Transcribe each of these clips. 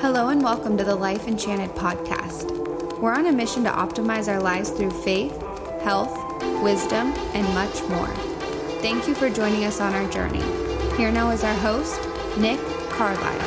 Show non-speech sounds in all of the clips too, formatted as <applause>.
Hello and welcome to the Life Enchanted podcast. We're on a mission to optimize our lives through faith, health, wisdom, and much more. Thank you for joining us on our journey. Here now is our host, Nick Carlisle.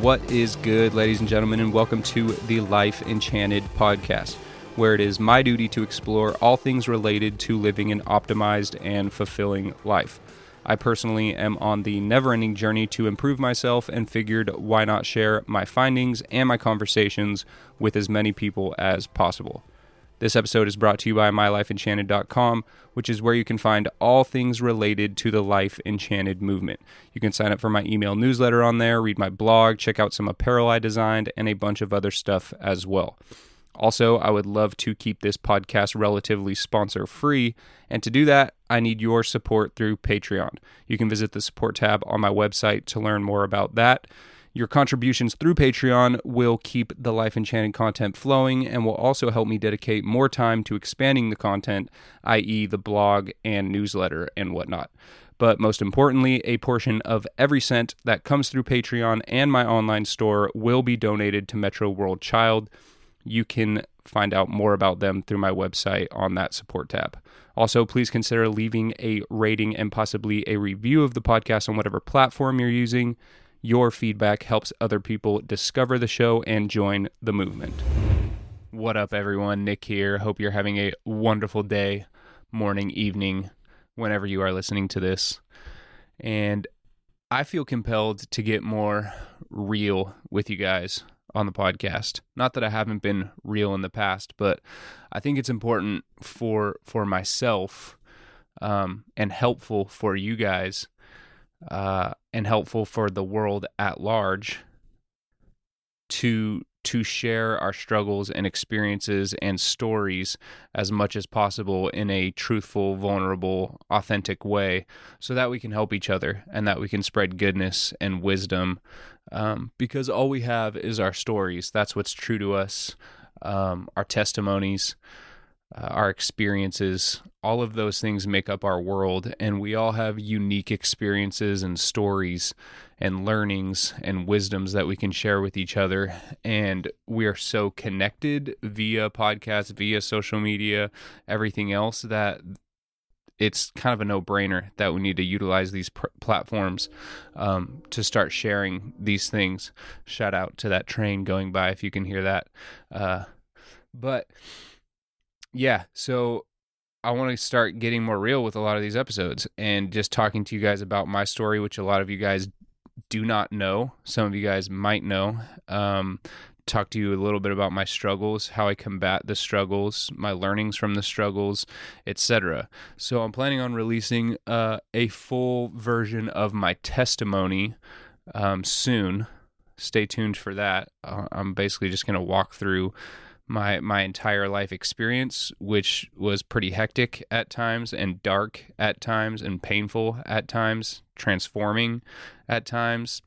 What is good, ladies and gentlemen, and welcome to the Life Enchanted podcast, where it is my duty to explore all things related to living an optimized and fulfilling life. I personally am on the never ending journey to improve myself and figured why not share my findings and my conversations with as many people as possible. This episode is brought to you by mylifeenchanted.com, which is where you can find all things related to the Life Enchanted movement. You can sign up for my email newsletter on there, read my blog, check out some apparel I designed, and a bunch of other stuff as well. Also, I would love to keep this podcast relatively sponsor free, and to do that, I need your support through Patreon. You can visit the support tab on my website to learn more about that. Your contributions through Patreon will keep the Life Enchanted content flowing and will also help me dedicate more time to expanding the content, i.e., the blog and newsletter and whatnot. But most importantly, a portion of every cent that comes through Patreon and my online store will be donated to Metro World Child you can find out more about them through my website on that support tab. Also, please consider leaving a rating and possibly a review of the podcast on whatever platform you're using. Your feedback helps other people discover the show and join the movement. What up, everyone? Nick here. Hope you're having a wonderful day, morning, evening, whenever you are listening to this. And I feel compelled to get more real with you guys on the podcast. Not that I haven't been real in the past, but I think it's important for for myself um, and helpful for you guys uh, and helpful for the world at large to to share our struggles and experiences and stories as much as possible in a truthful, vulnerable, authentic way so that we can help each other and that we can spread goodness and wisdom. Um, because all we have is our stories. That's what's true to us, um, our testimonies uh, our experiences, all of those things make up our world. And we all have unique experiences and stories and learnings and wisdoms that we can share with each other. And we are so connected via podcasts, via social media, everything else that it's kind of a no brainer that we need to utilize these pr- platforms um, to start sharing these things. Shout out to that train going by if you can hear that. Uh, but yeah, so I want to start getting more real with a lot of these episodes and just talking to you guys about my story, which a lot of you guys do not know. Some of you guys might know. Um, talk to you a little bit about my struggles, how I combat the struggles, my learnings from the struggles, etc. So I'm planning on releasing uh, a full version of my testimony um, soon. Stay tuned for that. Uh, I'm basically just going to walk through my my entire life experience, which was pretty hectic at times and dark at times and painful at times, transforming at times.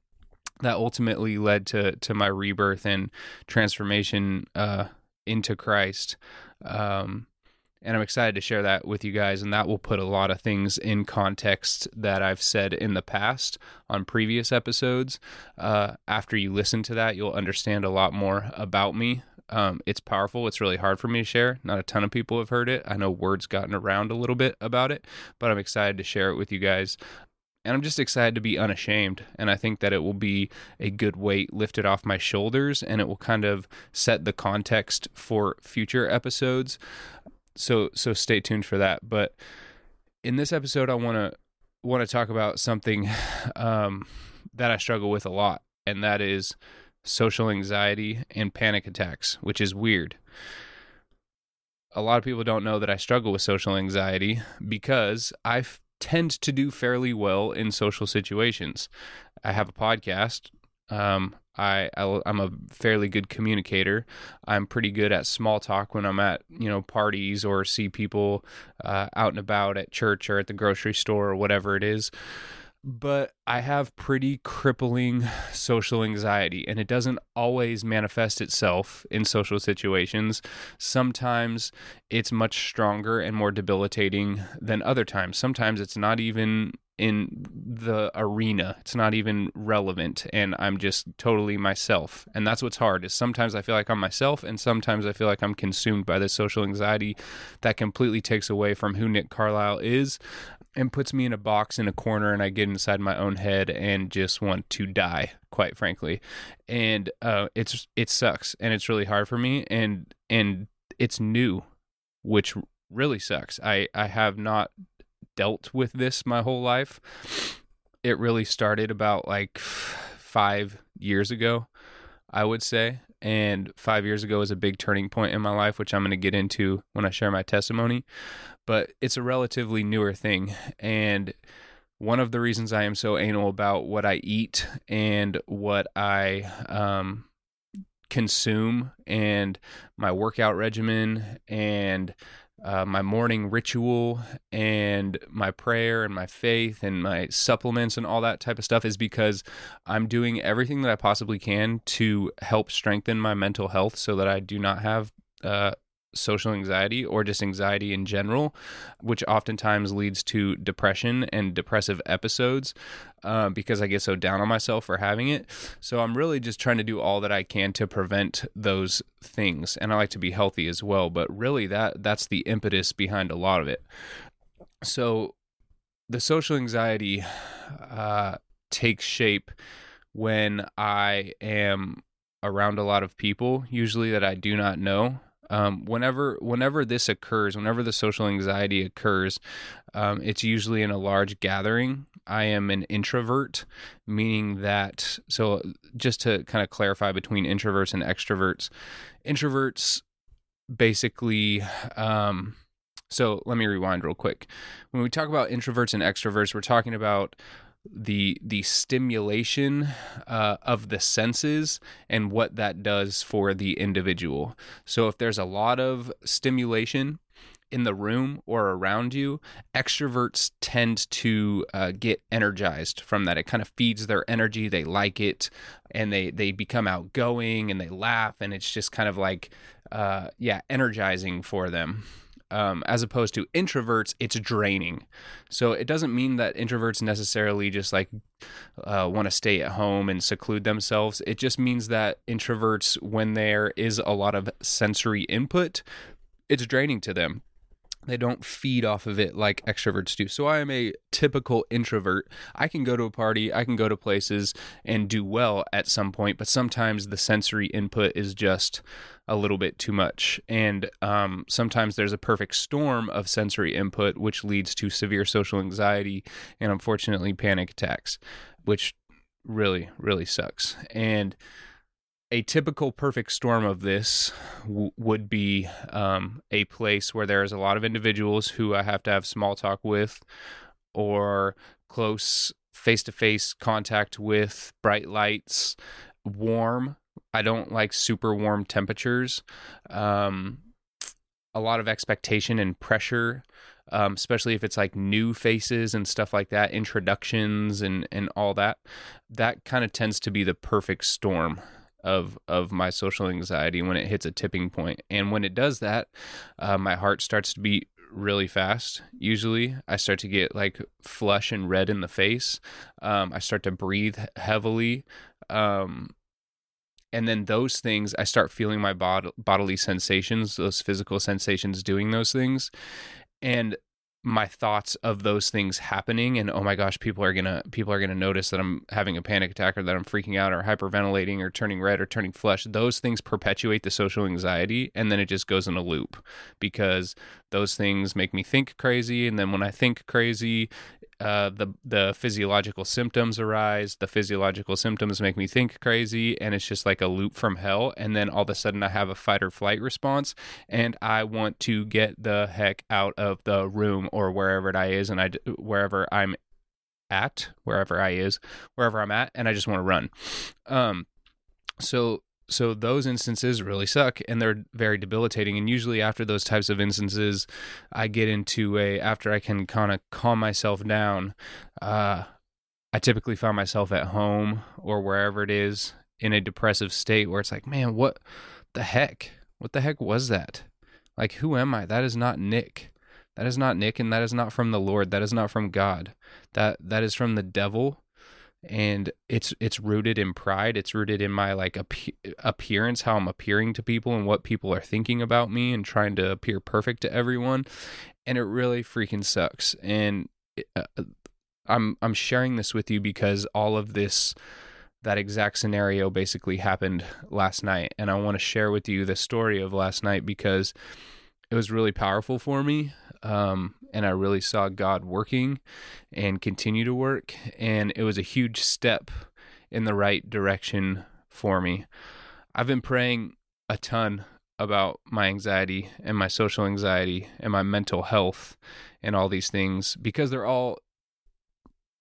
That ultimately led to to my rebirth and transformation uh, into Christ. Um, and I'm excited to share that with you guys. And that will put a lot of things in context that I've said in the past on previous episodes. Uh, after you listen to that, you'll understand a lot more about me um, it's powerful. It's really hard for me to share. Not a ton of people have heard it. I know word's gotten around a little bit about it, but I'm excited to share it with you guys. And I'm just excited to be unashamed. And I think that it will be a good weight lifted off my shoulders and it will kind of set the context for future episodes. So so stay tuned for that. But in this episode I wanna wanna talk about something <sighs> um, that I struggle with a lot, and that is social anxiety, and panic attacks, which is weird. A lot of people don't know that I struggle with social anxiety because I tend to do fairly well in social situations. I have a podcast. Um, I, I am a fairly good communicator. I'm pretty good at small talk when I'm at you know parties or see people uh, out and about at church or at the grocery store or whatever it is but I have pretty crippling <sighs> social anxiety, and it doesn't always manifest itself in social situations. Sometimes it's much stronger and more debilitating than other times. Sometimes it's not even in the arena. It's not even relevant and I'm just totally myself. And that's what's hard is sometimes I feel like I'm myself and sometimes I feel like I'm consumed by this social anxiety that completely takes away from who Nick Carlisle is and puts me in a box in a corner and I get inside my own head and just want to die, quite frankly. And uh, it's it sucks and it's really hard for me and and it's new, which really sucks. I I have not dealt with this my whole life. It really started about like 5 years ago, I would say. And 5 years ago was a big turning point in my life which I'm going to get into when I share my testimony but it's a relatively newer thing. And one of the reasons I am so anal about what I eat and what I um, consume and my workout regimen and uh, my morning ritual and my prayer and my faith and my supplements and all that type of stuff is because I'm doing everything that I possibly can to help strengthen my mental health so that I do not have uh, social anxiety or just anxiety in general, which oftentimes leads to depression and depressive episodes uh, because I get so down on myself for having it. So I'm really just trying to do all that I can to prevent those things, and I like to be healthy as well. But really, that that's the impetus behind a lot of it. So the social anxiety uh, takes shape when I am around a lot of people, usually that I do not know um, whenever whenever this occurs, whenever the social anxiety occurs, um, it's usually in a large gathering. I am an introvert, meaning that. So, just to kind of clarify between introverts and extroverts, introverts basically. Um, so let me rewind real quick. When we talk about introverts and extroverts, we're talking about the the stimulation uh, of the senses and what that does for the individual. So if there's a lot of stimulation in the room or around you, extroverts tend to uh, get energized from that. It kind of feeds their energy. They like it, and they they become outgoing and they laugh, and it's just kind of like, uh, yeah, energizing for them um, as opposed to introverts, it's draining. So it doesn't mean that introverts necessarily just like uh, want to stay at home and seclude themselves. It just means that introverts, when there is a lot of sensory input, it's draining to them. They don't feed off of it like extroverts do. So I am a typical introvert. I can go to a party, I can go to places and do well at some point, but sometimes the sensory input is just a little bit too much. And um, sometimes there's a perfect storm of sensory input, which leads to severe social anxiety and unfortunately panic attacks, which really, really sucks. And a typical perfect storm of this w- would be um, a place where there's a lot of individuals who I have to have small talk with or close face to face contact with, bright lights, warm. I don't like super warm temperatures. Um, a lot of expectation and pressure, um, especially if it's like new faces and stuff like that, introductions and, and all that. That kind of tends to be the perfect storm of of my social anxiety when it hits a tipping point. And when it does that uh, my heart starts to beat really fast usually. I start to get like flush and red in the face. Um, i start to breathe heavily. Um, and then those things i start feeling my bod- bodily sensations those physical sensations doing those things. And my thoughts of those things happening and oh my gosh people are gonna people are gonna notice that i'm having a panic attack or that i'm freaking out or hyperventilating or turning red or turning flush. Those things perpetuate the social anxiety and then it just goes in a loop because those things make me think crazy and then when i think crazy uh, the the physiological symptoms arise. The physiological symptoms make me think crazy, and it's just like a loop from hell. And then all of a sudden, I have a fight or flight response, and I want to get the heck out of the room or wherever it I is, and I wherever I'm at, wherever I is, wherever I'm at, and I just want to run. Um, so so those instances really suck and they're very debilitating and usually after those types of instances i get into a after i can kind of calm myself down uh, i typically find myself at home or wherever it is in a depressive state where it's like man what the heck? What the heck was that? Like who am i? That is not nick. That is not Nick and that is not from the Lord. That is not from God. That that is from the devil and it's it's rooted in pride. It's rooted in my like appearance how i'm appearing to people and what people are thinking about me and trying to appear perfect to everyone. And it really freaking sucks. And uh, i'm i'm sharing this with you because all of this that exact scenario basically happened last night. And i want to share with you the story of last night because it was really powerful for me um, and I really saw God working and continue to work. And it was a huge step in the right direction for me. I've been praying a ton about my anxiety and my social anxiety and my mental health and all these things because they're all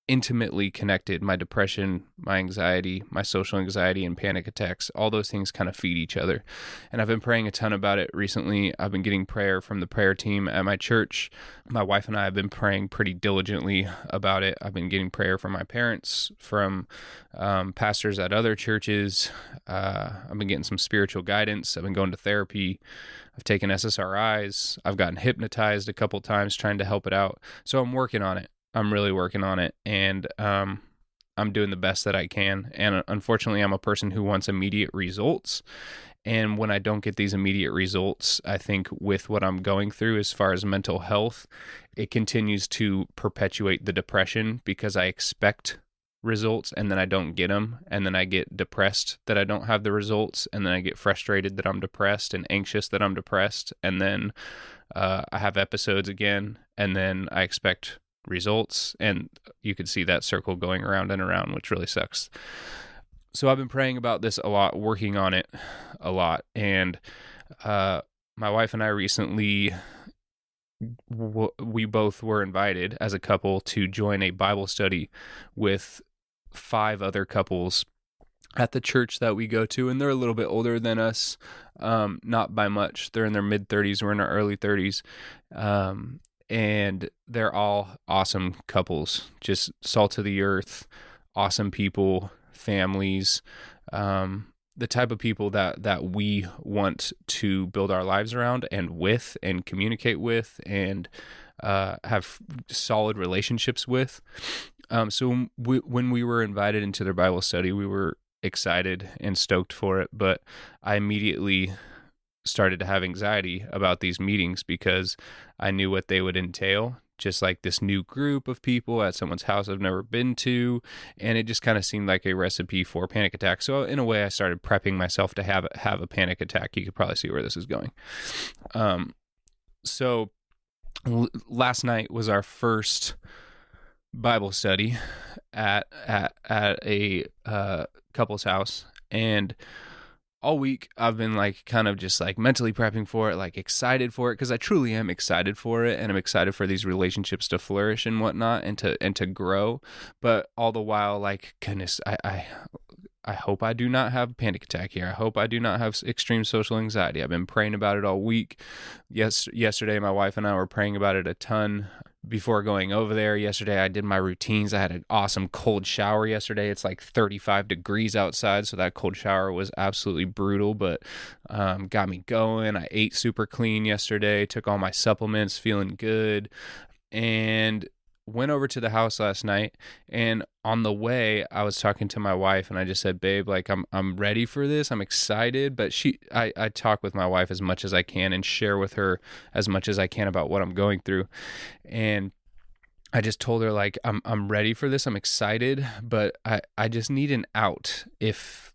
intimately connected. My depression my anxiety my social anxiety and panic attacks all those things kind of feed each other. And i've been praying a ton about it recently. I've been getting prayer from the prayer team at my church. My wife and i have been praying pretty diligently about it. I've been getting prayer from my parents from um, pastors at other churches. Uh, i've been getting some spiritual guidance. I've been going to therapy. I've taken ssris i've gotten hypnotized a couple times trying to help it out. So i'm working on it I'm really working on it, and um, I'm doing the best that I can. And uh, unfortunately, I'm a person who wants immediate results. And when I don't get these immediate results, I think with what I'm going through as far as mental health, it continues to perpetuate the depression because I expect results and then I don't get them. And then I get depressed that I don't have the results. And then I get frustrated that I'm depressed and anxious that I'm depressed. And then uh, I have episodes again. And then I expect results and you could see that circle going around and around which really sucks. So i've been praying about this a lot working on it a lot and uh, my wife and i recently we both were invited as a couple to join a bible study with five other couples at the church that we go to and they're a little bit older than us um, not by much. They're in their mid 30s we're in our early 30s um, and they're all awesome couples, just salt of the earth, awesome people, families, um, the type of people that that we want to build our lives around and with and communicate with and uh, have solid relationships with. Um, so we, when we were invited into their Bible study, we were excited and stoked for it. But I immediately started to have anxiety about these meetings because I knew what they would entail. Just like this new group of people at someone's house I've never been to, and it just kind of seemed like a recipe for panic attack. So in a way, I started prepping myself to have have a panic attack. You could probably see where this is going. Um, so l- last night was our first Bible study at at at a uh, couple's house, and all week I've been like kind of just like mentally prepping for it, like excited for it because I truly am excited for it and I'm excited for these relationships to flourish and whatnot and to and to grow. But all the while, like goodness, I I I hope I do not have a panic attack here. I hope I do not have extreme social anxiety. I've been praying about it all week. Yes, yesterday my wife and I were praying about it a ton before going over there yesterday i did my routines. I had an awesome cold shower yesterday. It's like 35 degrees outside so that cold shower was absolutely brutal but um, got me going. I ate super clean yesterday took all my supplements feeling good. And went over to the house last night and on the way I was talking to my wife and I just said, "Babe, like I'm I'm ready for this. I'm excited." But she I I talk with my wife as much as I can and share with her as much as I can about what I'm going through. And I just told her like I'm I'm ready for this. I'm excited, but I I just need an out if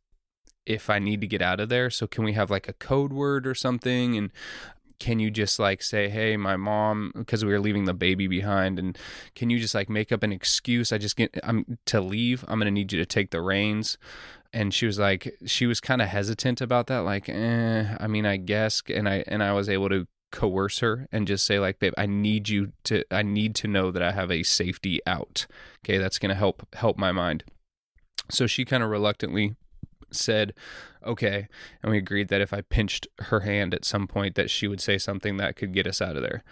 if I need to get out of there. So can we have like a code word or something? And can you just like say hey my mom because we were leaving the baby behind and can you just like make up an excuse? I just get i'm to leave i'm gonna need you to take the reins. And she was like she was kind of hesitant about that like eh, i mean i guess and i and i was able to coerce her and just say like babe i need you to i need to know that i have a safety out okay that's gonna help help my mind. So she kind of reluctantly said okay and we agreed that if i pinched her hand at some point that she would say something that could get us out of there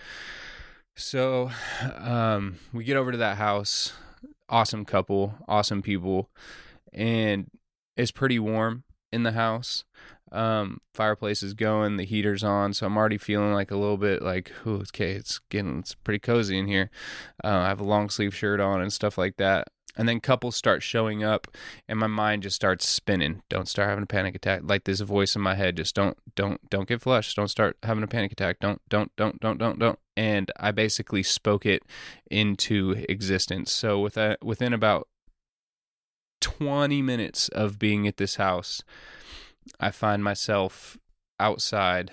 so um, we get over to that house awesome couple awesome people and it's pretty warm in the house Um, fireplace is going, the heater's on, so I'm already feeling like a little bit like, okay, it's getting it's pretty cozy in here. Uh, I have a long sleeve shirt on and stuff like that. And then couples start showing up, and my mind just starts spinning. Don't start having a panic attack. Like this voice in my head, just don't, don't, don't get flushed. Don't start having a panic attack. Don't, don't, don't, don't, don't, don't. And I basically spoke it into existence. So with a, within about 20 minutes of being at this house, I find myself outside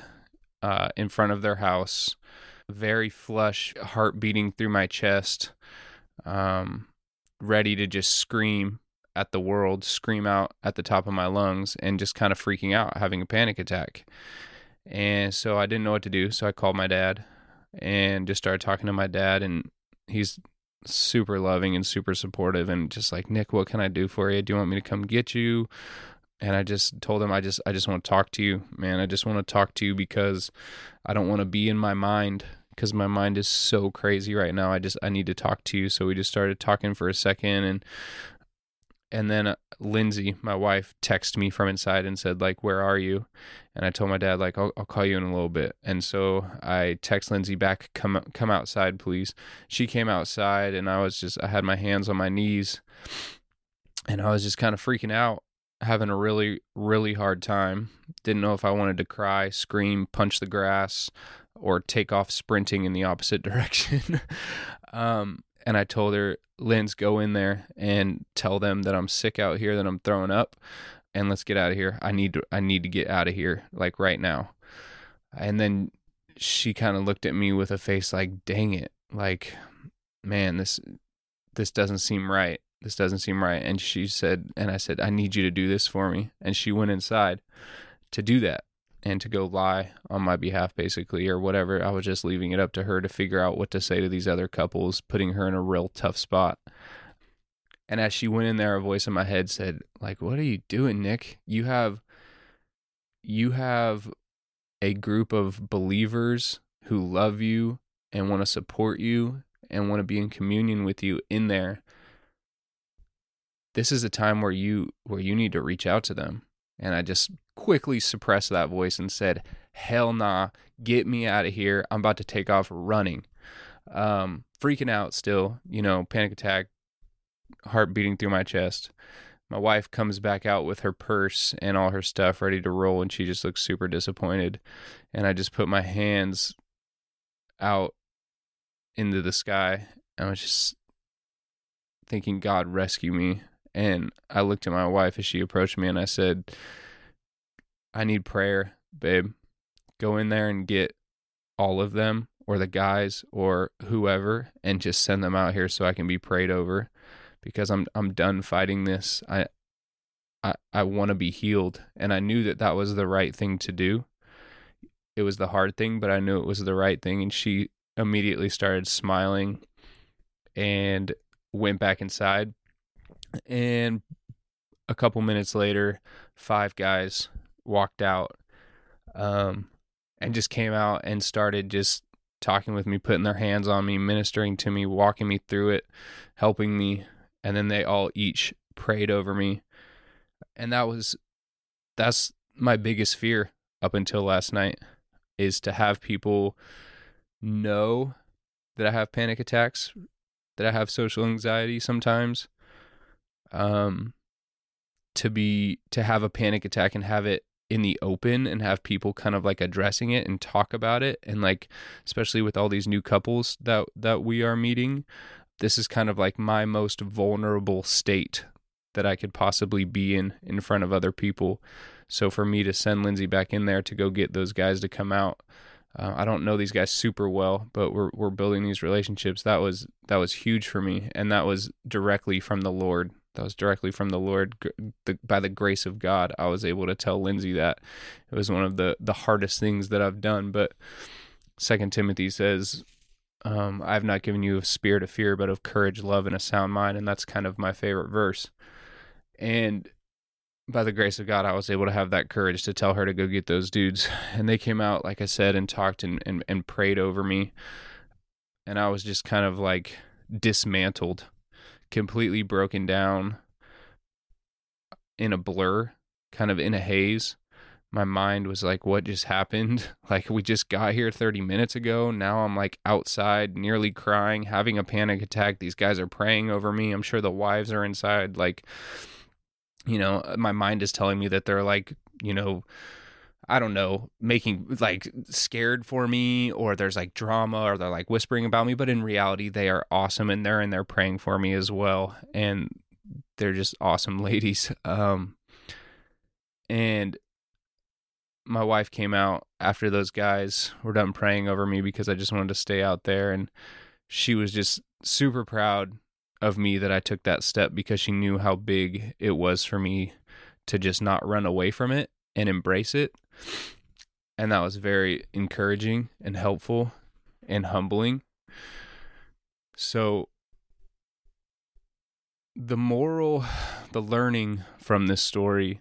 uh, in front of their house, very flush, heart beating through my chest, um, ready to just scream at the world, scream out at the top of my lungs, and just kind of freaking out, having a panic attack. And so I didn't know what to do. So I called my dad and just started talking to my dad. And he's super loving and super supportive and just like, Nick, what can I do for you? Do you want me to come get you? and I just told him I just I just want to talk to you, man. I just want to talk to you because I don't want to be in my mind because my mind is so crazy right now. I just I need to talk to you. So we just started talking for a second and and then uh, Lindsay, my wife, texted me from inside and said like, "Where are you?" And I told my dad like, "I'll, I'll call you in a little bit." And so I text Lindsay back, "Come come outside, please." She came outside, and I was just I had my hands on my knees, and I was just kind of freaking out having a really, really hard time. Didn't know if I wanted to cry, scream, punch the grass, or take off sprinting in the opposite <laughs> direction. um, and I told her, Linz, go in there and tell them that I'm sick out here, that I'm throwing up, and let's get out of here. I need to, I need to get out of here, like right now. And then she kind of looked at me with a face like, dang it, like, man, this, this doesn't seem right this doesn't seem right. And she said, and I said, I need you to do this for me. And she went inside to do that and to go lie on my behalf, basically, or whatever. I was just leaving it up to her to figure out what to say to these other couples, putting her in a real tough spot. And as she went in there, a voice in my head said, like, what are you doing, Nick? You have, you have a group of believers who love you and want to support you and want to be in communion with you in there this is a time where you where you need to reach out to them and i just quickly suppressed that voice and said hell nah get me out of here. I'm about to take off running. Um freaking out still you know panic attack heart beating through my chest. My wife comes back out with her purse and all her stuff ready to roll and she just looks super disappointed. And i just put my hands out into the sky and i was just thinking god rescue me. And I looked at my wife as she approached me and I said, I need prayer, babe. Go in there and get all of them or the guys or whoever and just send them out here so I can be prayed over because I'm I'm done fighting this. I I I want to be healed and I knew that that was the right thing to do. It was the hard thing, but I knew it was the right thing and she immediately started smiling and went back inside and a couple minutes later, five guys walked out um, and just came out and started just talking with me, putting their hands on me, ministering to me, walking me through it, helping me. And then they all each prayed over me. And that was, that's my biggest fear up until last night is to have people know that I have panic attacks, that I have social anxiety sometimes, um, to be to have a panic attack and have it in the open and have people kind of like addressing it and talk about it. And like especially with all these new couples that that we are meeting this is kind of like my most vulnerable state that I could possibly be in in front of other people. So for me to send Lindsay back in there to go get those guys to come out uh, I don't know these guys super well, but we're we're building these relationships. That was that was huge for me, and that was directly from the Lord that was directly from the Lord. The, by the grace of God, I was able to tell Lindsay that it was one of the the hardest things that I've done. But Second Timothy says, um, "I've not given you a spirit of fear, but of courage, love, and a sound mind." And that's kind of my favorite verse. And by the grace of God, I was able to have that courage to tell her to go get those dudes. <laughs> And they came out, like I said, and talked and, and, and prayed over me. And I was just kind of like dismantled completely broken down in a blur, kind of in a haze, my mind was like, what just happened? <laughs> Like, we just got here 30 minutes ago. Now I'm like outside, nearly crying, having a panic attack. These guys are praying over me. I'm sure the wives are inside. Like, you know, my mind is telling me that they're like, you know, I don't know, making like scared for me or there's like drama or they're like whispering about me. But in reality, they are awesome and they're in there praying for me as well. And they're just awesome <laughs> ladies. Um, and my wife came out after those guys were done praying over me because I just wanted to stay out there. And she was just super proud of me that I took that step because she knew how big it was for me to just not run away from it and embrace it. And that was very encouraging and helpful and humbling. So, the moral, the learning from this story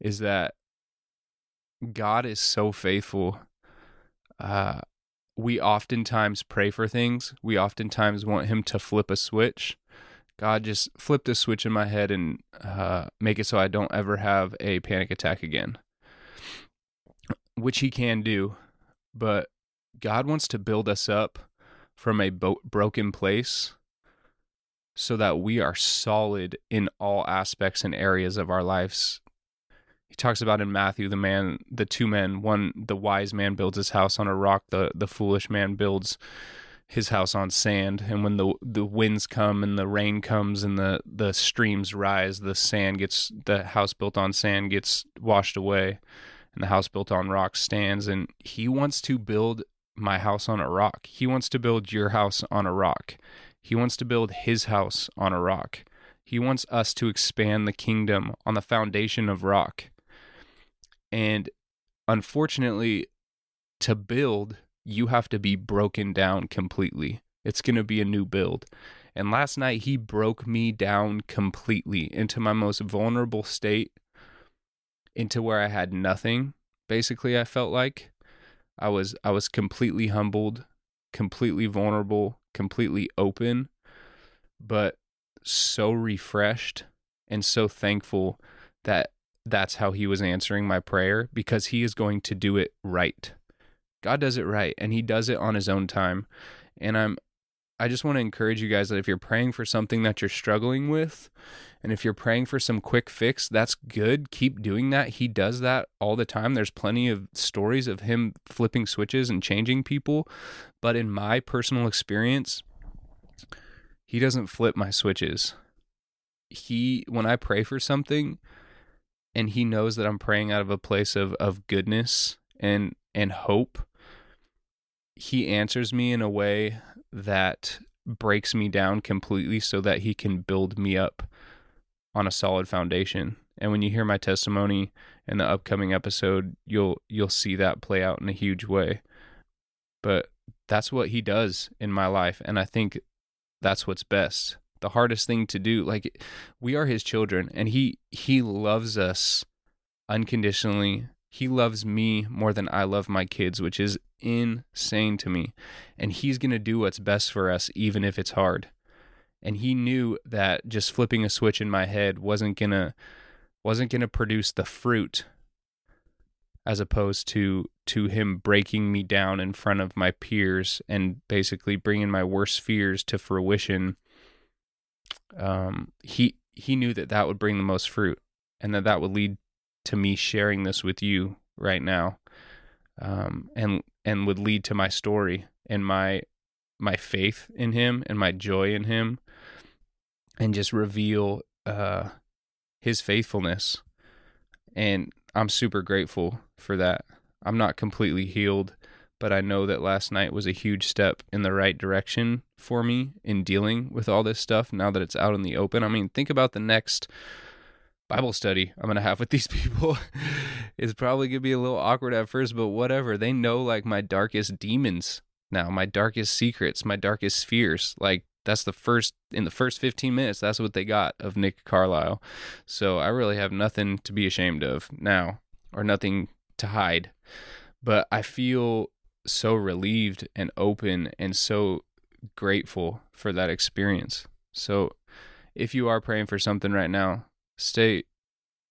is that God is so faithful. Uh, we oftentimes pray for things. We oftentimes want Him to flip a switch. God just flip the switch in my head and uh, make it so I don't ever have a panic attack again, which He can do. But God wants to build us up from a bo- broken place so that we are solid in all aspects and areas of our lives he talks about in Matthew the man the two men one the wise man builds his house on a rock the the foolish man builds his house on sand and when the the winds come and the rain comes and the the streams rise the sand gets the house built on sand gets washed away and the house built on rock stands and he wants to build my house on a rock. He wants to build your house on a rock. He wants to build his house on a rock. He wants us to expand the kingdom on the foundation of rock. And unfortunately, to build, you have to be broken down completely. It's going to be a new build. And last night, he broke me down completely into my most vulnerable state, into where I had nothing. Basically, I felt like I was I was completely humbled, completely vulnerable, completely open, but so refreshed and so thankful that that's how he was answering my prayer because he is going to do it right. God does it right and he does it on his own time. And I'm I just want to encourage you guys that if you're praying for something that you're struggling with and if you're praying for some quick fix, that's good. Keep doing that. He does that all the time. There's plenty of stories of him flipping switches and changing people, but in my personal experience, he doesn't flip my switches. He when I pray for something, and he knows that I'm praying out of a place of of goodness and and hope. He answers me in a way that breaks me down completely so that he can build me up on a solid foundation. And when you hear my testimony in the upcoming episode, you'll you'll see that play out in a huge way. But that's what he does in my life and I think that's what's best the hardest thing to do. Like we are his children and he he loves us unconditionally. He loves me more than I love my kids, which is insane to me. And he's going to do what's best for us even if it's hard. And he knew that just flipping a switch in my head wasn't going to wasn't going to produce the fruit as opposed to to him breaking me down in front of my peers and basically bringing my worst fears to fruition um, he he knew that that would bring the most fruit, and that that would lead to me sharing this with you right now, um, and and would lead to my story and my my faith in Him and my joy in Him, and just reveal uh, His faithfulness, and I'm super grateful for that. I'm not completely healed but I know that last night was a huge step in the right direction for me in dealing with all this stuff now that it's out in the open. I mean, think about the next Bible study I'm going to have with these <laughs> people. is probably going to be a little awkward at first, but whatever. They know like my darkest demons now, my darkest secrets, my darkest fears. Like that's the first in the first 15 minutes that's what they got of Nick Carlisle. So I really have nothing to be ashamed of now or nothing to hide. But I feel so relieved and open and so grateful for that experience. So if you are praying for something right now, stay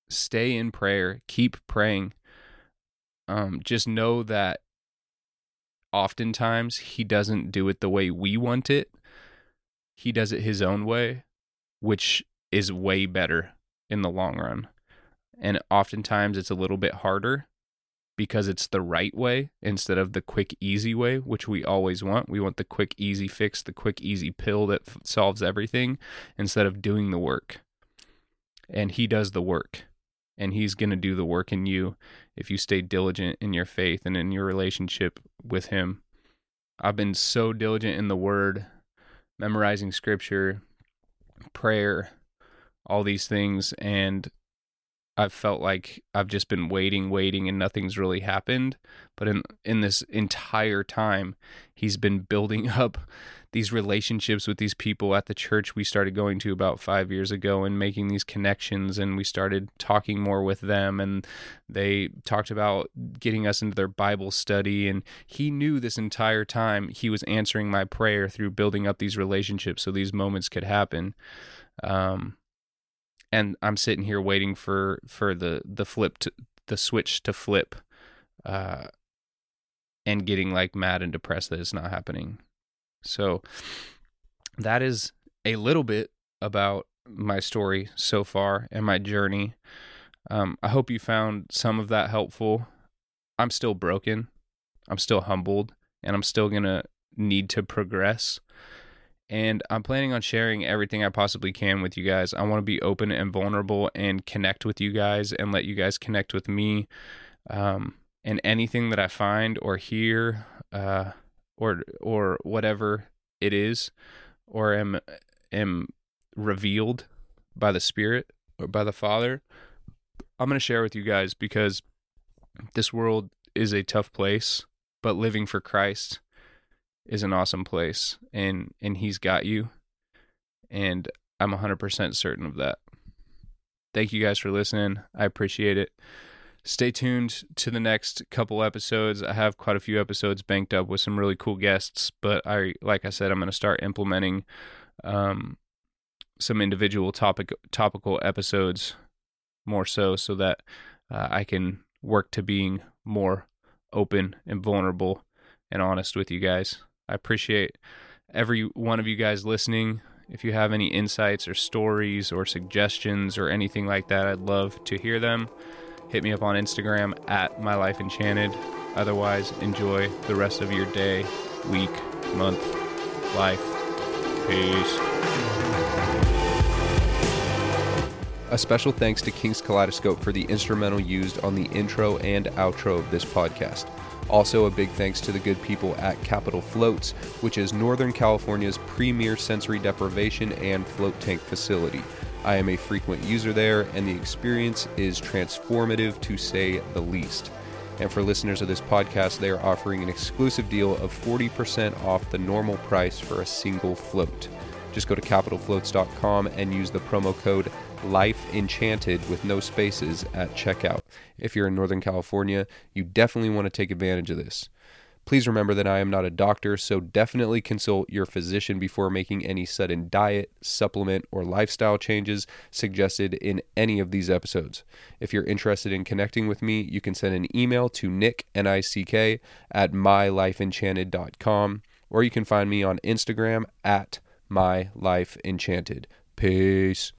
stay in prayer, keep praying um, just know that oftentimes he doesn't do it the way we want it. He does it his own way, which is way better in the long run. And oftentimes it's a little bit harder because it's the right way instead of the quick, easy way, which we always want. We want the quick, easy fix, the quick, easy pill that f- solves everything instead of doing the work. And he does the work and he's going to do the work in you if you stay diligent in your faith and in your relationship with him. I've been so diligent in the word, memorizing scripture, prayer, all these things and I've felt like I've just been waiting, waiting, and nothing's really happened. But in in this entire time, he's been building <laughs> up these relationships with these people at the church we started going to about five years ago and making these connections and we started talking more with them and they talked about getting us into their bible study and he knew this entire time he was answering my prayer through building up these relationships so these moments could happen. Um, and i'm sitting here waiting for for the the flip to the switch to flip uh and getting like mad and depressed that it's not happening so that is a little bit about my story so far and my journey. Um, I hope you found some of that helpful. I'm still broken. I'm still humbled and I'm still going to need to progress. And I'm planning on sharing everything I possibly can with you guys. I want to be open and vulnerable and connect with you guys and let you guys connect with me. Um, and anything that I find or hear, uh, or or whatever it is or am am revealed by the spirit or by the father i'm going to share with you guys because this world is a tough place but living for christ is an awesome place and and he's got you and i'm 100% certain of that. Thank you guys for listening. I appreciate it stay tuned to the next couple episodes. I have quite a few episodes banked up with some really cool guests, but I, like I said, I'm going to start implementing um, some individual topic topical episodes more so, so that uh, I can work to being more open and vulnerable and honest with you guys. I appreciate every one of you guys listening. If you have any insights or stories or suggestions or anything like that, I'd love to hear them hit me up on Instagram at My Life Enchanted. Otherwise, enjoy the rest of your day, week, month, life. Peace. A special thanks to King's Kaleidoscope for the instrumental used on the intro and outro of this podcast. Also, a big thanks to the good people at Capital Floats, which is Northern California's premier sensory deprivation and float tank facility. I am a frequent user there, and the experience is transformative to say the least. And for listeners of this podcast, they are offering an exclusive deal of 40% off the normal price for a single float. Just go to capitalfloats.com and use the promo code LifeEnchanted with no spaces at checkout. If you're in Northern California, you definitely want to take advantage of this. Please remember that I am not a doctor, so definitely consult your physician before making any sudden diet, supplement, or lifestyle changes suggested in any of these episodes. If you're interested in connecting with me, you can send an email to nick, N-I-C-K, at mylifeenchanted.com, or you can find me on Instagram at mylifeenchanted. Peace.